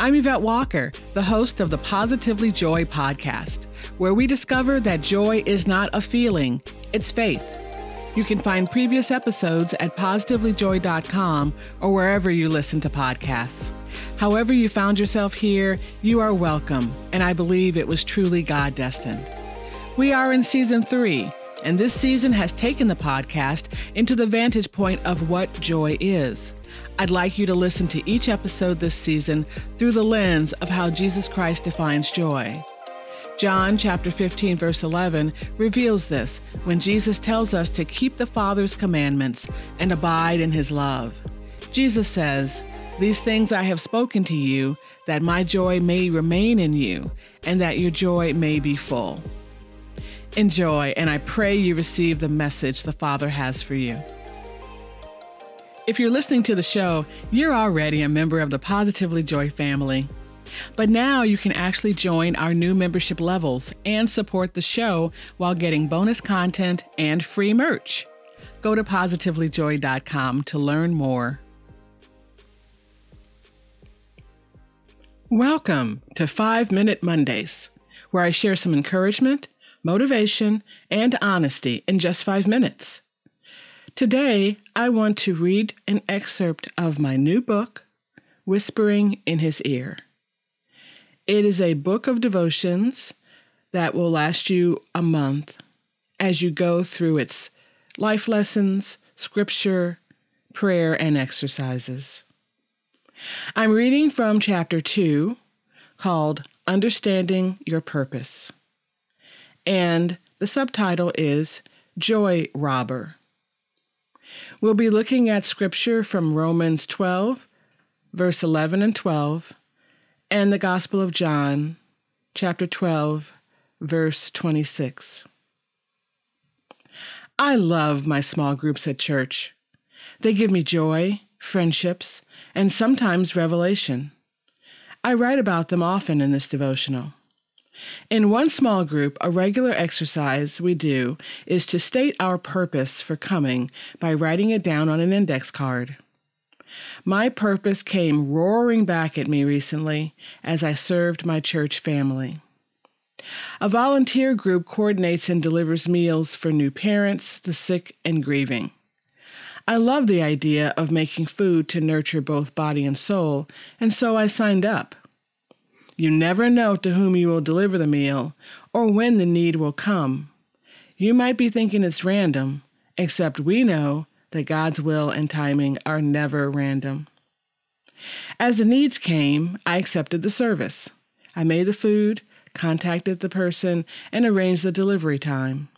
I'm Yvette Walker, the host of the Positively Joy podcast, where we discover that joy is not a feeling, it's faith. You can find previous episodes at positivelyjoy.com or wherever you listen to podcasts. However, you found yourself here, you are welcome, and I believe it was truly God destined. We are in season three, and this season has taken the podcast into the vantage point of what joy is. I'd like you to listen to each episode this season through the lens of how Jesus Christ defines joy. John chapter 15 verse 11 reveals this when Jesus tells us to keep the Father's commandments and abide in his love. Jesus says, "These things I have spoken to you that my joy may remain in you and that your joy may be full." Enjoy, and I pray you receive the message the Father has for you. If you're listening to the show, you're already a member of the Positively Joy family. But now you can actually join our new membership levels and support the show while getting bonus content and free merch. Go to positivelyjoy.com to learn more. Welcome to 5 Minute Mondays, where I share some encouragement, motivation, and honesty in just five minutes. Today, I want to read an excerpt of my new book, Whispering in His Ear. It is a book of devotions that will last you a month as you go through its life lessons, scripture, prayer, and exercises. I'm reading from chapter 2 called Understanding Your Purpose. And the subtitle is Joy Robber. We'll be looking at scripture from Romans 12, verse 11 and 12, and the Gospel of John, chapter 12, verse 26. I love my small groups at church. They give me joy, friendships, and sometimes revelation. I write about them often in this devotional. In one small group, a regular exercise we do is to state our purpose for coming by writing it down on an index card. My purpose came roaring back at me recently as I served my church family. A volunteer group coordinates and delivers meals for new parents, the sick, and grieving. I love the idea of making food to nurture both body and soul, and so I signed up. You never know to whom you will deliver the meal or when the need will come. You might be thinking it's random, except we know that God's will and timing are never random. As the needs came, I accepted the service. I made the food, contacted the person, and arranged the delivery time.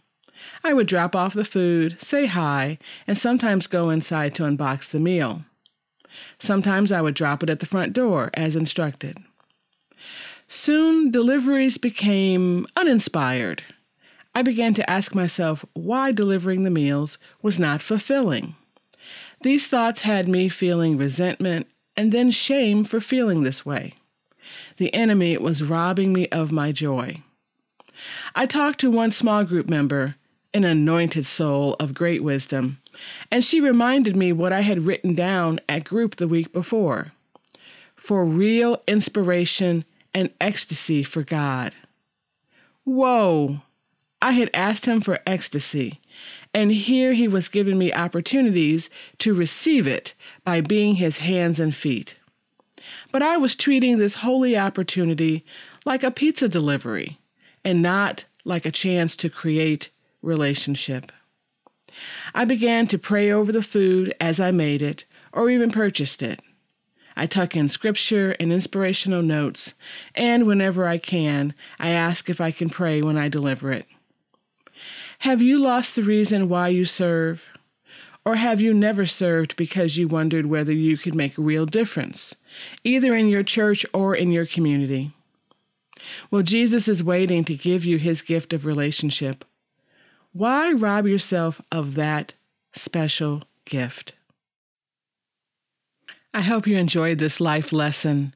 I would drop off the food, say hi, and sometimes go inside to unbox the meal. Sometimes I would drop it at the front door as instructed. Soon, deliveries became uninspired. I began to ask myself why delivering the meals was not fulfilling. These thoughts had me feeling resentment and then shame for feeling this way. The enemy was robbing me of my joy. I talked to one small group member, an anointed soul of great wisdom, and she reminded me what I had written down at group the week before for real inspiration and ecstasy for God. Whoa! I had asked him for ecstasy, and here he was giving me opportunities to receive it by being his hands and feet. But I was treating this holy opportunity like a pizza delivery and not like a chance to create relationship. I began to pray over the food as I made it or even purchased it. I tuck in scripture and inspirational notes, and whenever I can, I ask if I can pray when I deliver it. Have you lost the reason why you serve? Or have you never served because you wondered whether you could make a real difference, either in your church or in your community? Well, Jesus is waiting to give you his gift of relationship. Why rob yourself of that special gift? I hope you enjoyed this life lesson.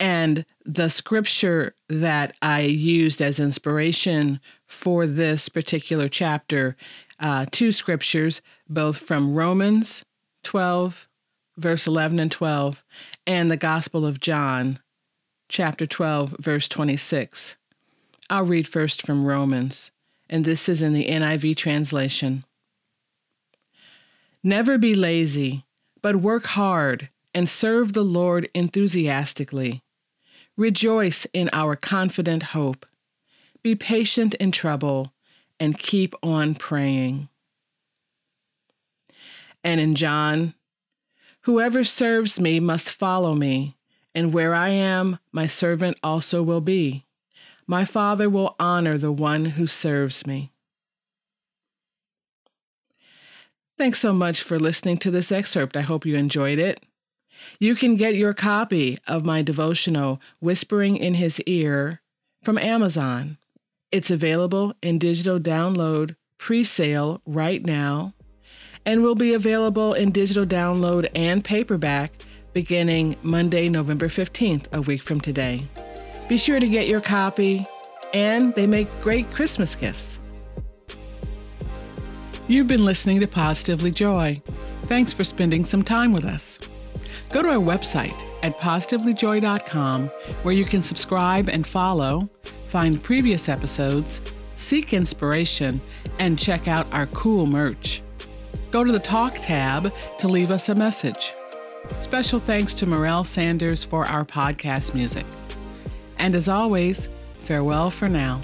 And the scripture that I used as inspiration for this particular chapter, uh, two scriptures, both from Romans 12, verse 11 and 12, and the Gospel of John, chapter 12, verse 26. I'll read first from Romans, and this is in the NIV translation. Never be lazy, but work hard and serve the Lord enthusiastically. Rejoice in our confident hope. Be patient in trouble and keep on praying. And in John, whoever serves me must follow me, and where I am, my servant also will be. My Father will honor the one who serves me. Thanks so much for listening to this excerpt. I hope you enjoyed it. You can get your copy of my devotional, Whispering in His Ear, from Amazon. It's available in digital download pre sale right now and will be available in digital download and paperback beginning Monday, November 15th, a week from today. Be sure to get your copy, and they make great Christmas gifts. You've been listening to Positively Joy. Thanks for spending some time with us. Go to our website at positivelyjoy.com where you can subscribe and follow, find previous episodes, seek inspiration, and check out our cool merch. Go to the Talk tab to leave us a message. Special thanks to Morel Sanders for our podcast music. And as always, farewell for now.